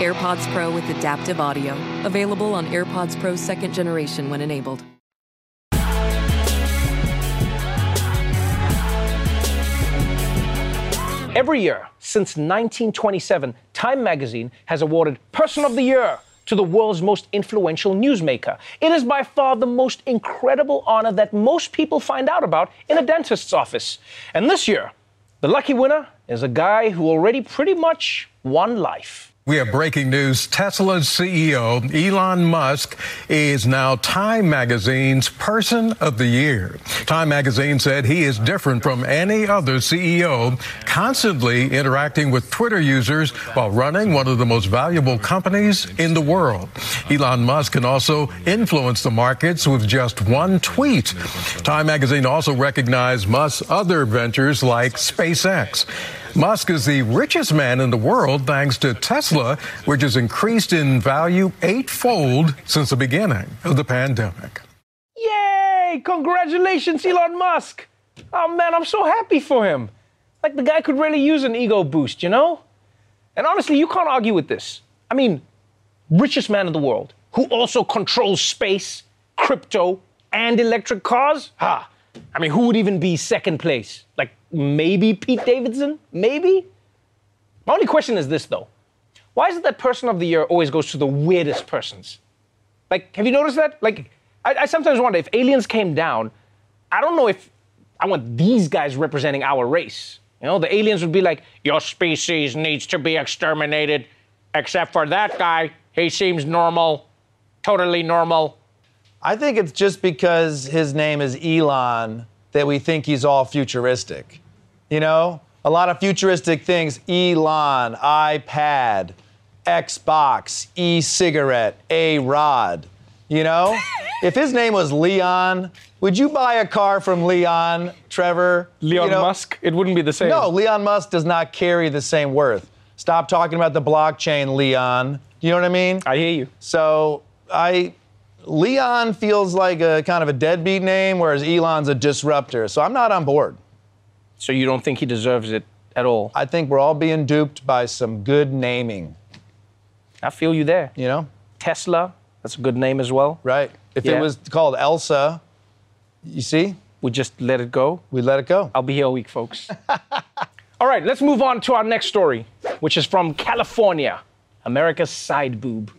AirPods Pro with adaptive audio. Available on AirPods Pro second generation when enabled. Every year since 1927, Time magazine has awarded Person of the Year to the world's most influential newsmaker. It is by far the most incredible honor that most people find out about in a dentist's office. And this year, the lucky winner is a guy who already pretty much won life. We have breaking news. Tesla's CEO, Elon Musk, is now Time Magazine's Person of the Year. Time Magazine said he is different from any other CEO, constantly interacting with Twitter users while running one of the most valuable companies in the world. Elon Musk can also influence the markets with just one tweet. Time Magazine also recognized Musk's other ventures like SpaceX. Musk is the richest man in the world thanks to Tesla, which has increased in value eightfold since the beginning of the pandemic. Yay! Congratulations, Elon Musk! Oh man, I'm so happy for him. Like the guy could really use an ego boost, you know? And honestly, you can't argue with this. I mean, richest man in the world, who also controls space, crypto, and electric cars? Ha! I mean, who would even be second place? Like maybe Pete Davidson? Maybe? My only question is this though. Why is it that person of the year always goes to the weirdest persons? Like, have you noticed that? Like, I, I sometimes wonder if aliens came down, I don't know if I want these guys representing our race. You know, the aliens would be like, your species needs to be exterminated, except for that guy. He seems normal, totally normal. I think it's just because his name is Elon that we think he's all futuristic. You know, a lot of futuristic things Elon, iPad, Xbox, e cigarette, A Rod. You know, if his name was Leon, would you buy a car from Leon, Trevor? Leon You know- Musk, it wouldn't be the same. No, Leon Musk does not carry the same worth. Stop talking about the blockchain, Leon. You know what I mean? I hear you. So I Leon feels like a kind of a deadbeat name, whereas Elon's a disruptor. So I'm not on board. So you don't think he deserves it at all? I think we're all being duped by some good naming. I feel you there. You know? Tesla, that's a good name as well. Right. If Yeah. it was called Elsa, you see, We just let it go. we let it go. I'll be here a week, folks. All right, let's move on to our next story, which is from California, America's side boob.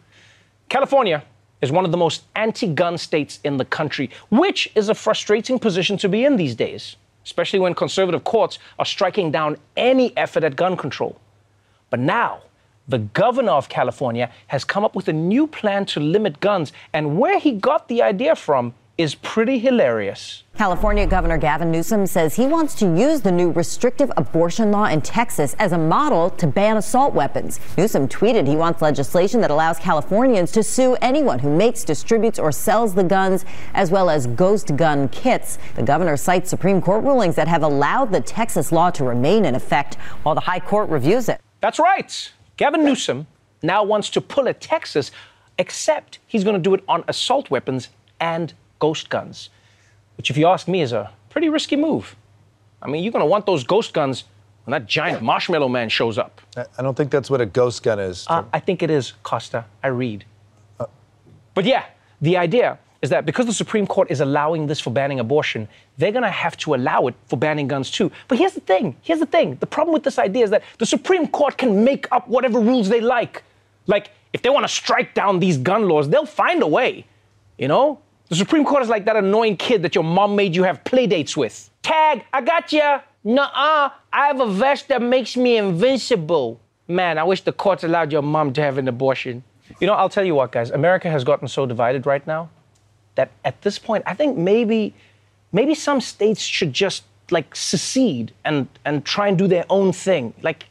California is one of the most anti gun states in the country, which is a frustrating position to be in these days, especially when conservative courts are striking down any effort at gun control. But now, the governor of California has come up with a new plan to limit guns, and where he got the idea from is pretty hilarious. California Governor Gavin Newsom says he wants to use the new restrictive abortion law in Texas as a model to ban assault weapons. Newsom tweeted he wants legislation that allows Californians to sue anyone who makes, distributes, or sells the guns, as well as ghost gun kits. The governor cites Supreme Court rulings that have allowed the Texas law to remain in effect while the High Court reviews it. That's right. Gavin Newsom now wants to pull a Texas, except he's going to do it on assault weapons and ghost guns, which, if you ask me, is a pretty risky move. I mean, you're going to want those ghost guns when that giant marshmallow man shows up. I- don't think that's what a ghost gun is. Uh, I think it is, Costa. I read. But yeah, the idea is that because the Supreme Court is allowing this for banning abortion, they're going to have to allow it for banning guns too. But here's the thing here's the thing. The problem with this idea is that the Supreme Court can make up whatever rules they like. Like, If they want to strike down these gun laws, they'll find a way. You know? The Supreme Court is like that annoying kid that your mom made you have play dates with. Tag, I got ya. Nuh-uh, I have a vest that makes me invincible. Man, I wish the courts allowed your mom to have an abortion. You know, I'll tell you what, guys. America has gotten so divided right now that at this point, I think maybe, maybe some states should just like secede and and try and do their own thing. Like,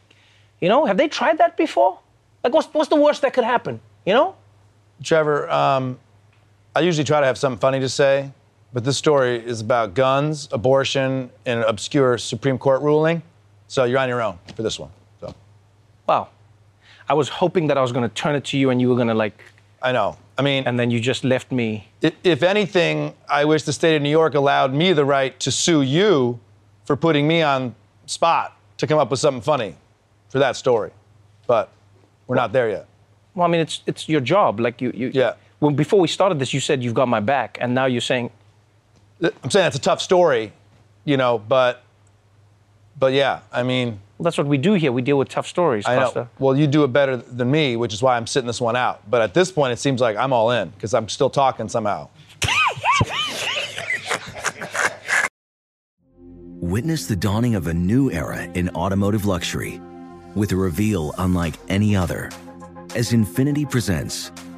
you know, have they tried that before? Like, what's what's the worst that could happen? You know? Trevor, um, I usually try to have something funny to say, but this story is about guns, abortion, and an obscure Supreme Court ruling. So you're on your own for this one. So. Wow. I was hoping that I was going to turn it to you and you were going to like. I know. I mean, and then you just left me. If, if anything, I wish the state of New York allowed me the right to sue you for putting me on spot to come up with something funny for that story. But we're not there yet. Well, I mean, it's it's your job. Like you, you. Yeah. When before we started this, you said you've got my back, and now you're saying. I'm saying it's a tough story, you know, but. But yeah, I mean. Well, that's what we do here. We deal with tough stories. I Costa. know. Well, you do it better than me, which is why I'm sitting this one out. But at this point, it seems like I'm all in because I'm still talking somehow. Witness the dawning of a new era in automotive luxury with a reveal unlike any other as Infiniti presents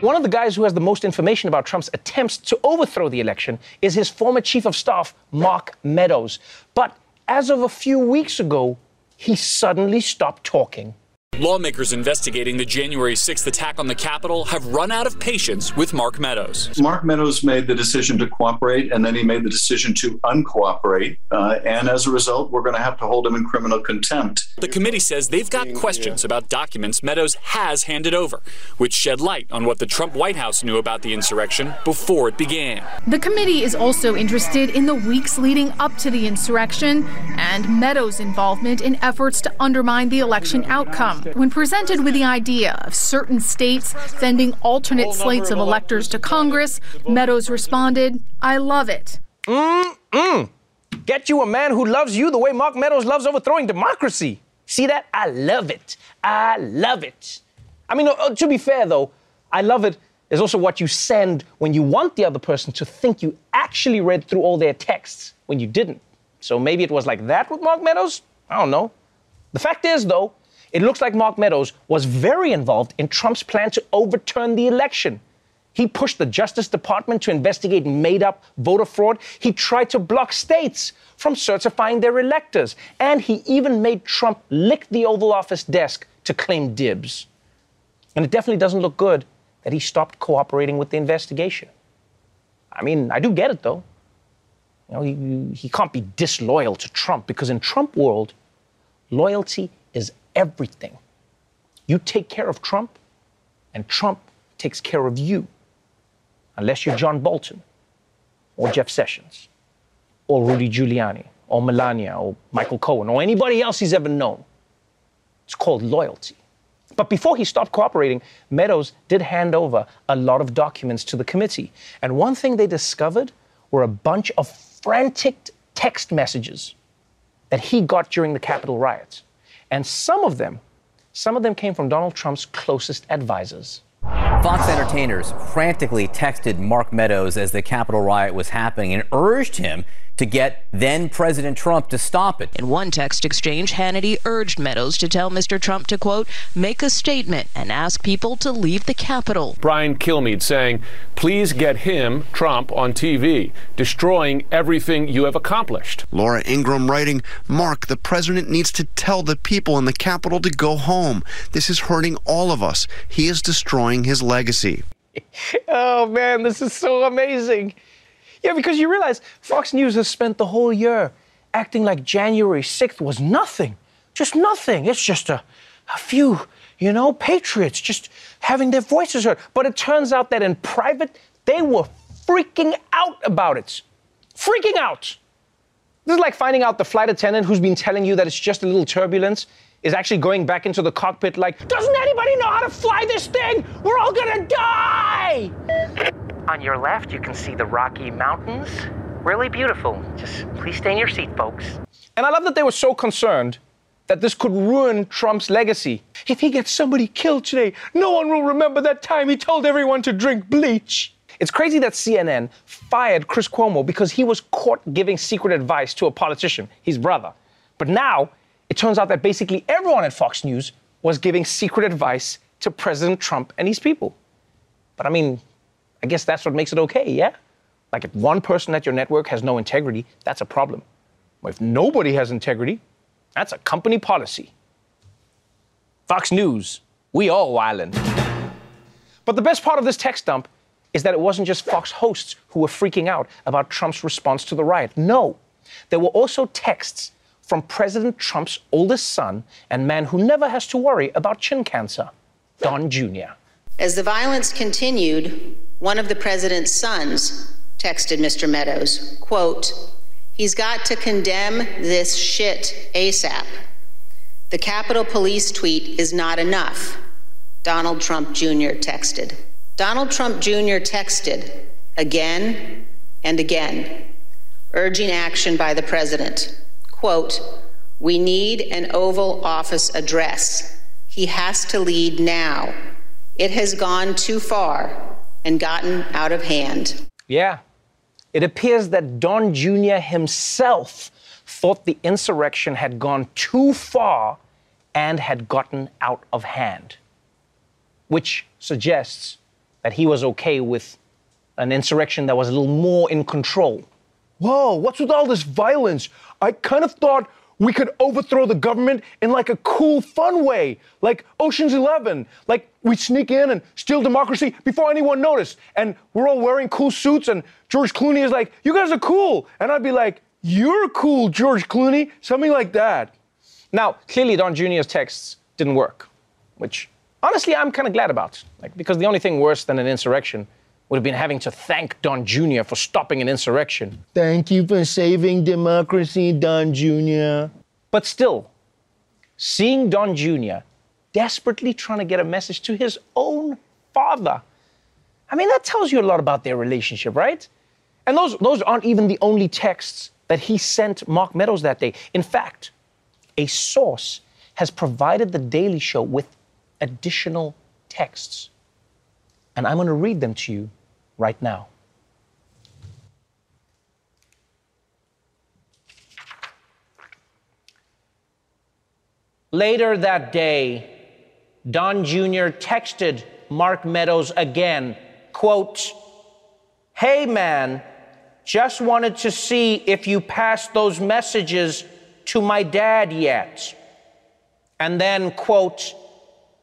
One of the guys who has the most information about Trump's attempts to overthrow the election is his former chief of staff, Mark Meadows. But as of a few weeks ago, he suddenly stopped talking. Lawmakers investigating the January 6th attack on the Capitol have run out of patience with Mark Meadows. Mark Meadows made the decision to cooperate, and then he made the decision to uncooperate. Uh, and as a result, we're going to have to hold him in criminal contempt. The committee says they've got questions about documents Meadows has handed over, which shed light on what the Trump White House knew about the insurrection before it began. The committee is also interested in the weeks leading up to the insurrection and Meadows' involvement in efforts to undermine the election outcome. When presented with the idea of certain states sending alternate slates of electors to Congress, Meadows responded, I love it. Mm-mm. Get you a man who loves you the way Mark Meadows loves overthrowing democracy. See that? I love it. I love it. I mean, uh, to be fair, though, I love it There's also what you send when you want the other person to think you actually read through all their texts when you didn't. So maybe it was like that with Mark Meadows? I don't know. The fact is, though, it looks like Mark Meadows was very involved in Trump's plan to overturn the election. He pushed the Justice Department to investigate made up voter fraud. He tried to block states from certifying their electors. And he even made Trump lick the Oval Office desk to claim dibs. And it definitely doesn't look good that he stopped cooperating with the investigation. I mean, I do get it though. You know, he, he can't be disloyal to Trump because in Trump world, loyalty is everything. You take care of Trump, and Trump takes care of you. Unless you're John Bolton, or Jeff Sessions, or Rudy Giuliani, or Melania, or Michael Cohen, or anybody else he's ever known. It's called loyalty. But before he stopped cooperating, Meadows did hand over a lot of documents to the committee. And one thing they discovered were a bunch of frantic text messages that he got during the Capitol riots. And some of them, some of them came from Donald Trump's closest advisors. Fox entertainers frantically texted Mark Meadows as the Capitol riot was happening and urged him to get then President Trump to stop it. In one text exchange, Hannity urged Meadows to tell Mr. Trump to, quote, make a statement and ask people to leave the Capitol. Brian Kilmeade saying, please get him, Trump, on TV, destroying everything you have accomplished. Laura Ingraham writing, Mark, the president needs to tell the people in the Capitol to go home. This is hurting all of us. He is destroying his legacy. Oh, man, this is so amazing. Yeah, because you realize Fox News has spent the whole year acting like January 6th was nothing. Just nothing. It's just a, a few, you know, patriots just having their voices heard. But it turns out that in private, they were freaking out about it. Freaking out. This is like finding out the flight attendant who's been telling you that it's just a little turbulence is actually going back into the cockpit like, doesn't anybody know how to fly this thing? We're all gonna die! On your left, you can see the Rocky Mountains. Really beautiful. Just please stay in your seat, folks. And I love that they were so concerned that this could ruin Trump's legacy. If he gets somebody killed today, no one will remember that time he told everyone to drink bleach. It's crazy that CNN fired Chris Cuomo because he was caught giving secret advice to a politician, his brother. But now, it turns out that basically everyone at Fox News was giving secret advice to President Trump and his people. But I mean, I guess that's what makes it okay, yeah? Like if one person at your network has no integrity, that's a problem. Or if nobody has integrity, that's a company policy. Fox News, we all wildin'. But the best part of this text dump is that it wasn't just Fox hosts who were freaking out about Trump's response to the riot. No, there were also texts from President Trump's oldest son and man who never has to worry about chin cancer, Don Jr. As the violence continued, one of the president's sons texted Mr. Meadows, quote, He's got to condemn this shit ASAP. The Capitol Police tweet is not enough, Donald Trump Jr. texted. Donald Trump Jr. texted again and again, urging action by the president. Quote, We need an Oval Office address. He has to lead now. It has gone too far and gotten out of hand. Yeah. It appears that Don Jr. himself thought the insurrection had gone too far and had gotten out of hand, which suggests that he was okay with an insurrection that was a little more in control. Whoa, what's with all this violence? I kind of thought we could overthrow the government in like a cool, fun way, like Ocean's Eleven. Like we sneak in and steal democracy before anyone noticed, and we're all wearing cool suits, and George Clooney is like, "You guys are cool," and I'd be like, "You're cool, George Clooney," something like that. Now, clearly, Don Jr.'s texts didn't work, which honestly I'm kind of glad about, like because the only thing worse than an insurrection would have been having to thank Don Jr. for stopping an insurrection. Thank you for saving democracy, Don Jr. But still, seeing Don Jr. desperately trying to get a message to his own father, I mean, that tells you a lot about their relationship, right? And those, those aren't even the only texts that he sent Mark Meadows that day. In fact, a source has provided The Daily Show with additional texts. And I'm going to read them to you right now. Later that day, Don Jr. texted Mark Meadows again, quote, Hey man, just wanted to see if you passed those messages to my dad yet. And then, quote,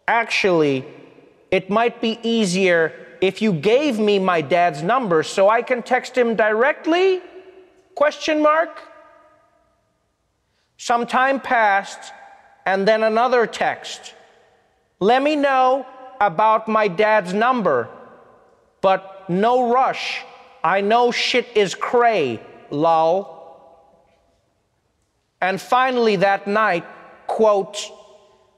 actually, it might be easier if you gave me my dad's number so I can text him directly? Question mark. Some time passed and then another text. Let me know about my dad's number, but no rush. I know shit is cray, lol. And finally that night, quote,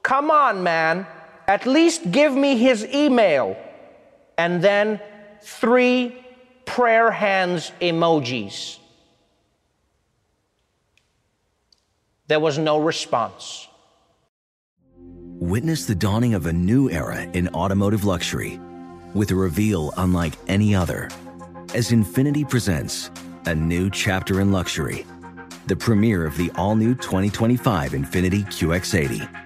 come on, man, at least give me his email. And then three prayer hands emojis. There was no response. Witness the dawning of a new era in automotive luxury with a reveal unlike any other as Infiniti presents a new chapter in luxury, the premiere of the all new 2025 Infiniti QX80.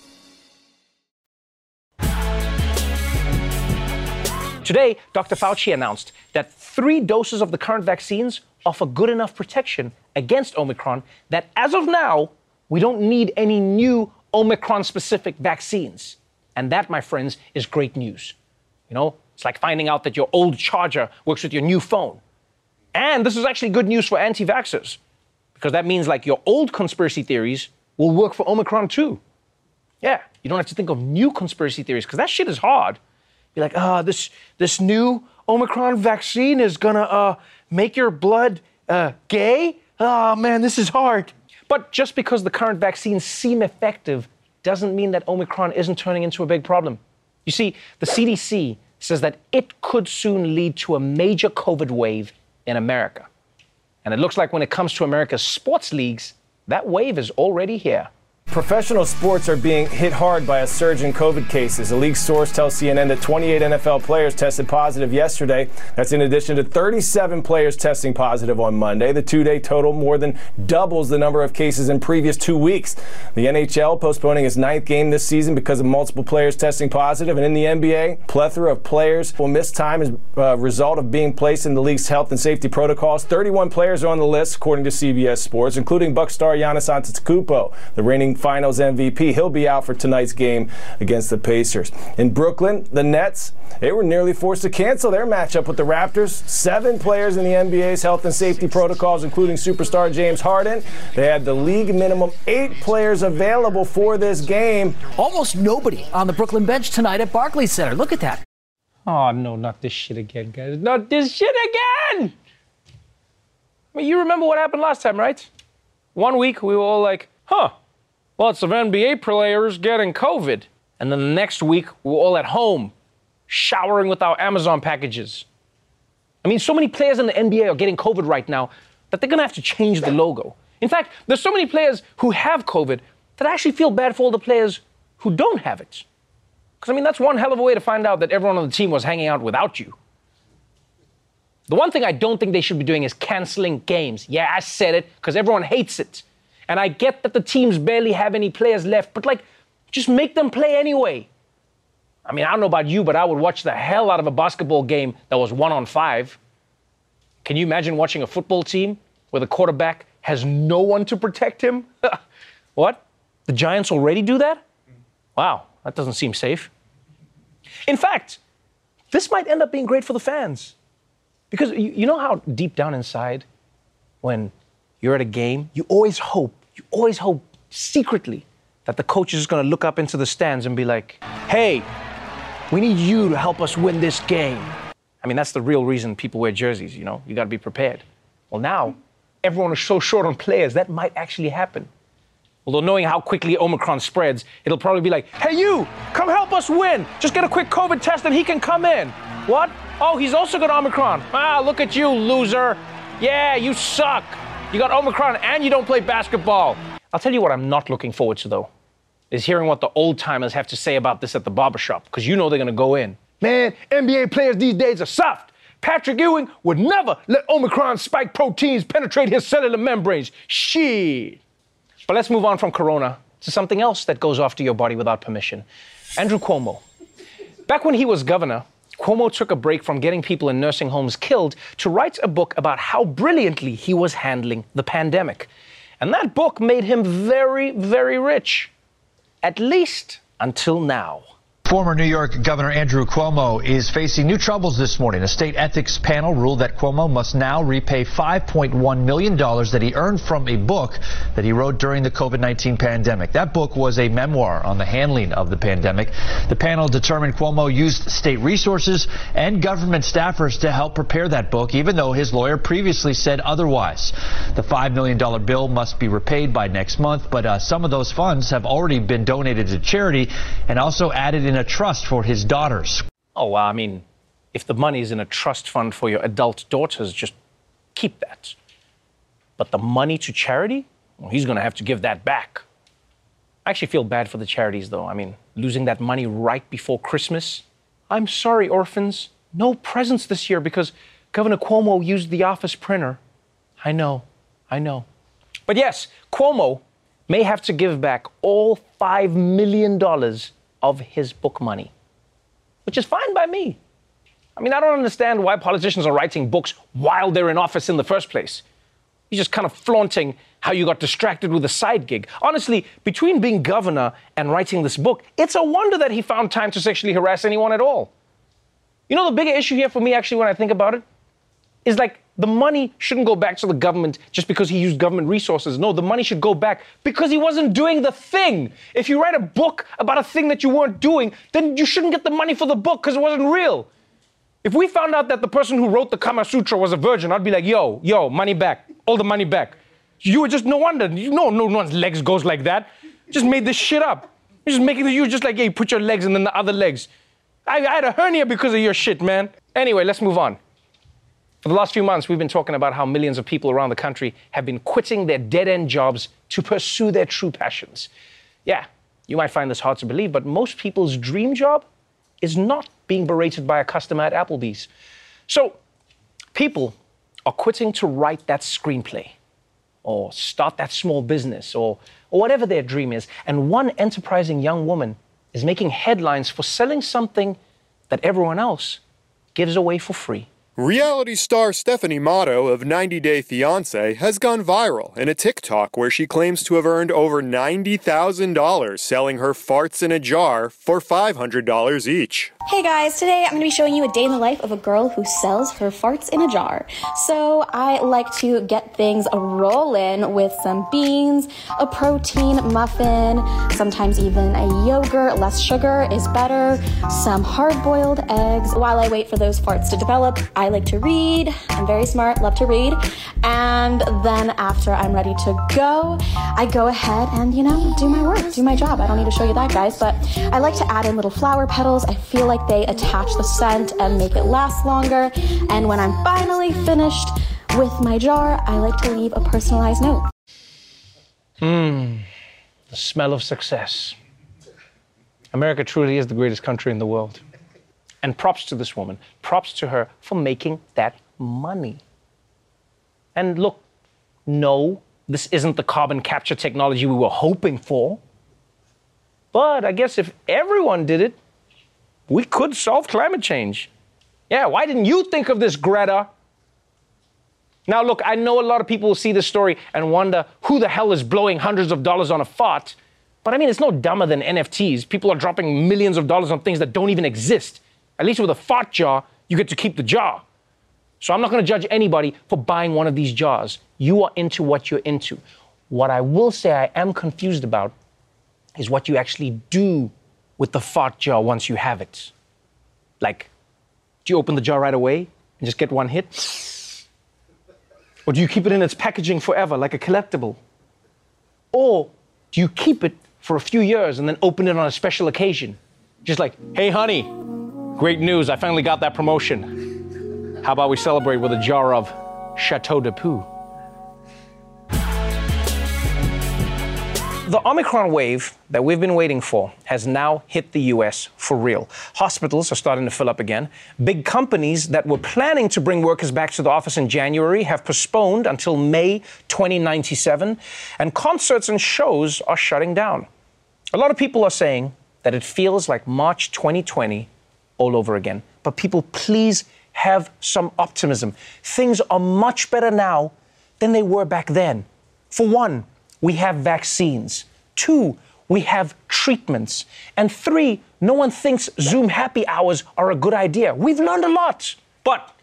Today, Dr. Fauci announced that three doses of the current vaccines offer good enough protection against Omicron that as of now, we don't need any new Omicron specific vaccines. And that, my friends, is great news. You know, it's like finding out that your old charger works with your new phone. And this is actually good news for anti vaxxers because that means like your old conspiracy theories will work for Omicron too. Yeah, you don't have to think of new conspiracy theories because that shit is hard be like, ah, oh, this this new Omicron vaccine is gonna uh, make your blood uh, gay. Oh man, this is hard. But just because the current vaccines seem effective doesn't mean that Omicron isn't turning into a big problem. You see, the CDC says that it could soon lead to a major COVID wave in America. And it looks like when it comes to America's sports leagues, that wave is already here. Professional sports are being hit hard by a surge in COVID cases. A league source tells CNN that 28 NFL players tested positive yesterday. That's in addition to 37 players testing positive on Monday. The two day total more than doubles the number of cases in previous two weeks. The NHL postponing its ninth game this season because of multiple players testing positive. And in the NBA, plethora of players will miss time as a result of being placed in the league's health and safety protocols. 31 players are on the list, according to CBS Sports, including Buck star Giannis Antetokounmpo, the reigning Finals MVP. He'll be out for tonight's game against the Pacers. In Brooklyn, the Nets, they were nearly forced to cancel their matchup with the Raptors. Seven players in the NBA's health and safety protocols, including superstar James Harden. They had the league minimum eight players available for this game. Almost nobody on the Brooklyn bench tonight at Barclays Center. Look at that. Oh, no, not this shit again, guys. Not this shit again! I mean, you remember what happened last time, right? One week, we were all like, huh, lots of NBA players getting COVID. And then the next week, we're all at home, showering with our Amazon packages. I mean, so many players in the NBA are getting COVID right now that they're gonna have to change the logo. In fact, there's so many players who have COVID that I actually feel bad for all the players who don't have it. Because, I mean, that's one hell of a way to find out that everyone on the team was hanging out without you. The one thing I don't think they should be doing is canceling games. Yeah, I said it because everyone hates it. And I get that the teams barely have any players left, but like, just make them play anyway. I mean, I don't know about you, but I would watch the hell out of a basketball game that was one on five. Can you imagine watching a football team where the quarterback has no one to protect him? what? The Giants already do that? Wow, that doesn't seem safe. In fact, this might end up being great for the fans. Because you, know how deep down inside, when you're at a game, you always hope, you always hope secretly that the coach is going to look up into the stands and be like, hey, we need you to help us win this game. I mean, that's the real reason people wear jerseys, you know, you got to be prepared. Well, now, everyone is so short on players, that might actually happen. Although, knowing how quickly Omicron spreads, it'll probably be like, hey, you, come help us win. Just get a quick COVID test and he can come in. What? Oh, he's also got Omicron. Ah, look at you, loser. Yeah, you suck. You got Omicron and you don't play basketball. I'll tell you what I'm not looking forward to, though, is hearing what the old timers have to say about this at the barbershop, because you know they're going to go in. Man, NBA players these days are soft. Patrick Ewing would never let Omicron spike proteins penetrate his cellular membranes. Shit. But let's move on from Corona to something else that goes off to your body without permission. Andrew Cuomo. Back when he was governor, Cuomo took a break from getting people in nursing homes killed to write a book about how brilliantly he was handling the pandemic. And that book made him very, very rich. At least until now. Former New York Governor Andrew Cuomo is facing new troubles this morning. A state ethics panel ruled that Cuomo must now repay $5.1 million that he earned from a book that he wrote during the COVID 19 pandemic. That book was a memoir on the handling of the pandemic. The panel determined Cuomo used state resources and government staffers to help prepare that book, even though his lawyer previously said otherwise. The $5 million bill must be repaid by next month, but uh, some of those funds have already been donated to charity and also added in a trust for his daughters. Oh, well, I mean, if the money is in a trust fund for your adult daughters, just keep that. But the money to charity, well, he's going to have to give that back. I actually feel bad for the charities, though. I mean, losing that money right before Christmas. I'm sorry, orphans. No presents this year because Governor Cuomo used the office printer. I know, I know. But yes, Cuomo may have to give back all $5 million of his book money, which is fine by me. I mean, I don't understand why politicians are writing books while they're in office in the first place. You're just kind of flaunting how you got distracted with a side gig. Honestly, between being governor and writing this book, it's a wonder that he found time to sexually harass anyone at all. You know, the bigger issue here for me, actually, when I think about it, is like the money shouldn't go back to the government just because he used government resources. No, the money should go back because he wasn't doing the thing. If you write a book about a thing that you weren't doing, then you shouldn't get the money for the book because it wasn't real. If we found out that the person who wrote the Kama Sutra was a virgin, I'd be like, yo, yo, money back, all the money back. You were just no wonder. You know, no one's legs goes like that. Just made this shit up. You're just making the you just like, hey, put your legs and then the other legs. I, I had a hernia because of your shit, man. Anyway, let's move on. For the last few months, we've been talking about how millions of people around the country have been quitting their dead end jobs to pursue their true passions. Yeah, you might find this hard to believe, but most people's dream job is not being berated by a customer at Applebee's. So, people are quitting to write that screenplay or start that small business or, or whatever their dream is. And one enterprising young woman is making headlines for selling something that everyone else gives away for free. Reality star Stephanie Matto of 90 Day Fiancé has gone viral in a TikTok where she claims to have earned over $90,000 selling her farts in a jar for $500 each. Hey guys, today I'm going to be showing you a day in the life of a girl who sells her farts in a jar. So I like to get things rolling with some beans, a protein muffin, sometimes even a yogurt, less sugar is better, some hard boiled eggs. While I wait for those farts to develop, I like to read. I'm very smart, love to read. And then after I'm ready to go, I go ahead and, you know, do my work, do my job. I don't need to show you that, guys, but I like to add in little flower petals. I feel like they attach the scent and make it last longer. And when I'm finally finished with my jar, I like to leave a personalized note. Mmm, the smell of success. America truly is the greatest country in the world. And props to this woman. Props to her for making that money. And look, no, this isn't the carbon capture technology we were hoping for. But I guess if everyone did it, we could solve climate change. Yeah, why didn't you think of this, Greta? Now, look, I know a lot of people will see this story and wonder who the hell is blowing hundreds of dollars on a fart. But I mean, it's no dumber than NFTs. People are dropping millions of dollars on things that don't even exist. At least with a fart jar, you get to keep the jar. So I'm not going to judge anybody for buying one of these jars. You are into what you're into. What I will say I am confused about is what you actually do with the fart jar once you have it. Like, do you open the jar right away and just get one hit? Or do you keep it in its packaging forever, like a collectible? Or do you keep it for a few years and then open it on a special occasion? Just like, hey, honey, great news, I finally got that promotion. How about we celebrate with a jar of Chateau de Poo? The Omicron wave that we've been waiting for has now hit the US for real. Hospitals are starting to fill up again. Big companies that were planning to bring workers back to the office in January have postponed until May 2097. And concerts and shows are shutting down. A lot of people are saying that it feels like March 2020 all over again. But people, please have some optimism. Things are much better now than they were back then. For one, we have vaccines. Two, we have treatments. And three, no one thinks Zoom happy hours are a good idea. We've learned a lot. But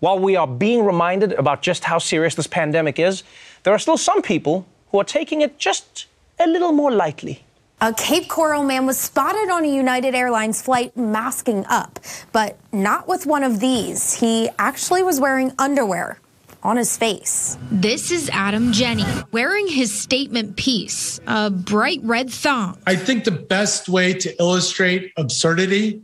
while we are being reminded about just how serious this pandemic is, there are still some people who are taking it just a little more lightly. A Cape Coral man was spotted on a United Airlines flight masking up, but not with one of these. He actually was wearing underwear on his face. This is Adam Jenne wearing his statement piece, a bright red thong. I think the best way to illustrate absurdity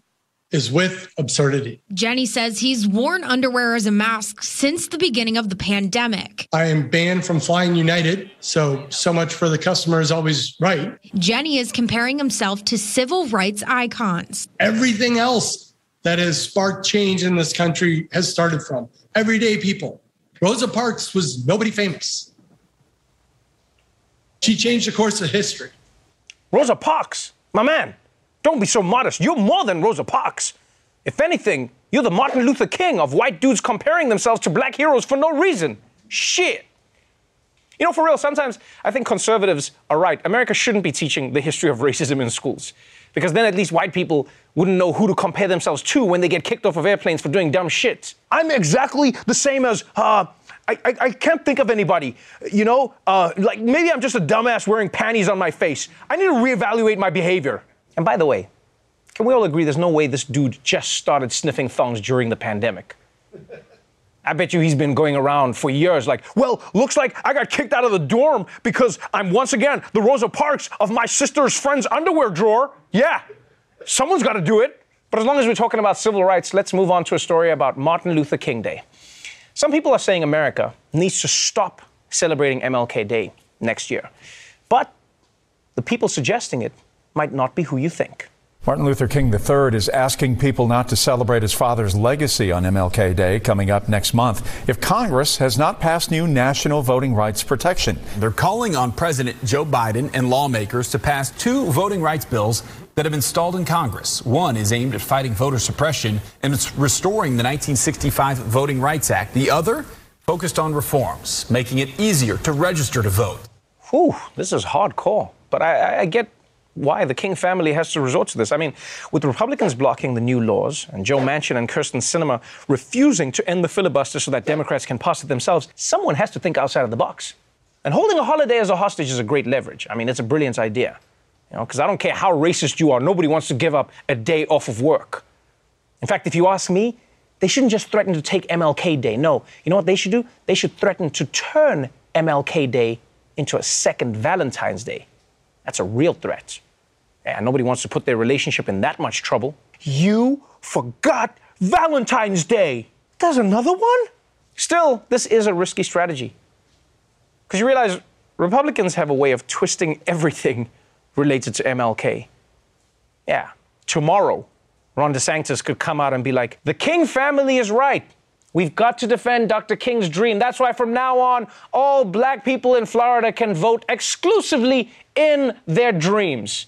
is with absurdity. Jenne says he's worn underwear as a mask since the beginning of the pandemic. I am banned from flying United, so so much for the customer is always right. Jenne is comparing himself to civil rights icons. Everything else that has sparked change in this country has started from everyday people. Rosa Parks was nobody famous. She changed the course of history. Rosa Parks, my man, don't be so modest. You're more than Rosa Parks. If anything, you're the Martin Luther King of white dudes comparing themselves to black heroes for no reason. Shit. You know, for real, sometimes I think conservatives are right. America shouldn't be teaching the history of racism in schools because then at least white people wouldn't know who to compare themselves to when they get kicked off of airplanes for doing dumb shit. I'm exactly the same as, uh, I, I, I can't think of anybody. You know, uh, like maybe I'm just a dumbass wearing panties on my face. I need to reevaluate my behavior. And by the way, can we all agree there's no way this dude just started sniffing thongs during the pandemic? I bet you he's been going around for years like, well, looks like I got kicked out of the dorm because I'm once again the Rosa Parks of my sister's friend's underwear drawer. Yeah, someone's got to do it. But as long as we're talking about civil rights, let's move on to a story about Martin Luther King Day. Some people are saying America needs to stop celebrating MLK Day next year. But the people suggesting it might not be who you think. Martin Luther King III is asking people not to celebrate his father's legacy on MLK Day coming up next month if Congress has not passed new national voting rights protection. They're calling on President Joe Biden and lawmakers to pass two voting rights bills that have been stalled in Congress. One is aimed at fighting voter suppression and it's restoring the 1965 Voting Rights Act. The other focused on reforms, making it easier to register to vote. Whew, this is hardcore. But I, I get why the King family has to resort to this. I mean, with Republicans blocking the new laws and Joe Manchin and Kyrsten Sinema refusing to end the filibuster so that Democrats can pass it themselves, someone has to think outside of the box. And holding a holiday as a hostage is a great leverage. I mean, it's a brilliant idea. You know, because I don't care how racist you are, nobody wants to give up a day off of work. In fact, if you ask me, they shouldn't just threaten to take MLK Day. No, you know what they should do? They should threaten to turn MLK Day into a second Valentine's Day. That's a real threat. And nobody wants to put their relationship in that much trouble. You forgot Valentine's Day. There's another one? Still, this is a risky strategy. Because you realize Republicans have a way of twisting everything related to MLK. Yeah, tomorrow, Ron DeSantis could come out and be like, the King family is right. We've got to defend Dr. King's dream. That's why from now on, all black people in Florida can vote exclusively in their dreams.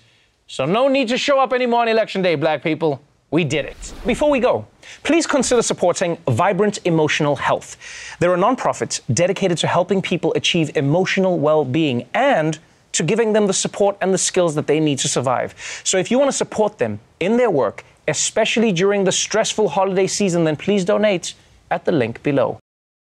So no need to show up anymore on election day, black people. We did it. Before we go, please consider supporting Vibrant Emotional Health. They're a nonprofit dedicated to helping people achieve emotional well being and to giving them the support and the skills that they need to survive. So if you want to support them in their work, especially during the stressful holiday season, then please donate at the link below.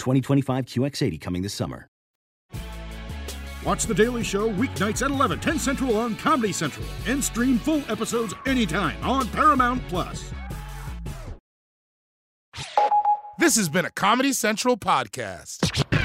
2025 QX80 coming this summer. Watch The Daily Show weeknights at 11, 10 Central on Comedy Central, and stream full episodes anytime on Paramount Plus. This has been a Comedy Central podcast.